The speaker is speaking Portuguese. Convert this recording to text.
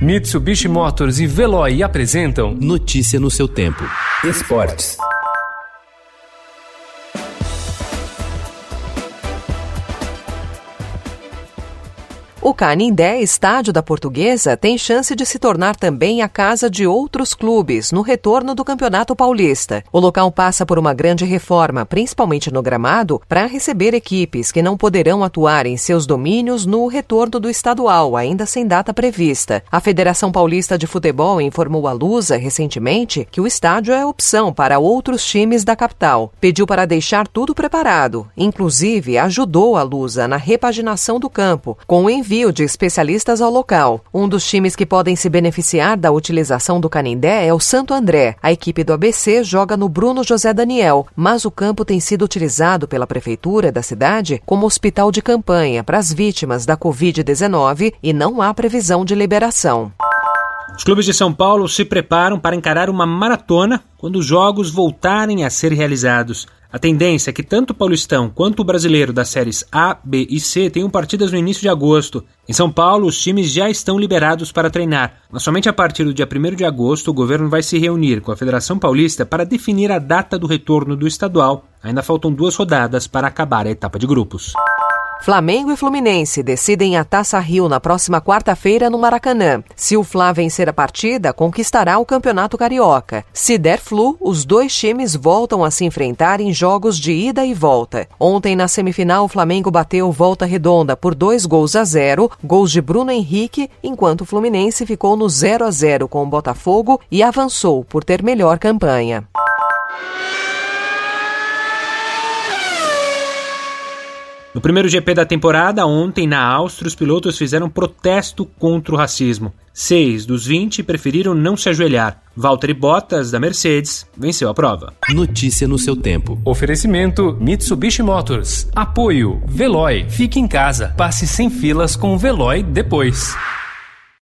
Mitsubishi Motors e Veloy apresentam Notícia no seu tempo. Esportes. O Canindé, estádio da Portuguesa, tem chance de se tornar também a casa de outros clubes no retorno do Campeonato Paulista. O local passa por uma grande reforma, principalmente no gramado, para receber equipes que não poderão atuar em seus domínios no retorno do estadual, ainda sem data prevista. A Federação Paulista de Futebol informou à Lusa recentemente que o estádio é opção para outros times da capital. Pediu para deixar tudo preparado, inclusive ajudou a Lusa na repaginação do campo, com o envio envio de especialistas ao local. Um dos times que podem se beneficiar da utilização do Canindé é o Santo André. A equipe do ABC joga no Bruno José Daniel, mas o campo tem sido utilizado pela prefeitura da cidade como hospital de campanha para as vítimas da Covid-19 e não há previsão de liberação. Os clubes de São Paulo se preparam para encarar uma maratona quando os jogos voltarem a ser realizados. A tendência é que tanto o paulistão quanto o brasileiro das séries A, B e C tenham partidas no início de agosto. Em São Paulo, os times já estão liberados para treinar, mas somente a partir do dia 1 de agosto o governo vai se reunir com a Federação Paulista para definir a data do retorno do estadual. Ainda faltam duas rodadas para acabar a etapa de grupos. Flamengo e Fluminense decidem a Taça Rio na próxima quarta-feira no Maracanã. Se o Fla vencer a partida, conquistará o Campeonato Carioca. Se der Flu, os dois times voltam a se enfrentar em jogos de ida e volta. Ontem, na semifinal, o Flamengo bateu volta redonda por dois gols a zero, gols de Bruno Henrique, enquanto o Fluminense ficou no 0 a 0 com o Botafogo e avançou por ter melhor campanha. No primeiro GP da temporada, ontem na Áustria, os pilotos fizeram protesto contra o racismo. Seis dos 20 preferiram não se ajoelhar. Valtteri Bottas, da Mercedes, venceu a prova. Notícia no seu tempo. Oferecimento Mitsubishi Motors. Apoio Veloy. Fique em casa. Passe sem filas com o Veloy depois.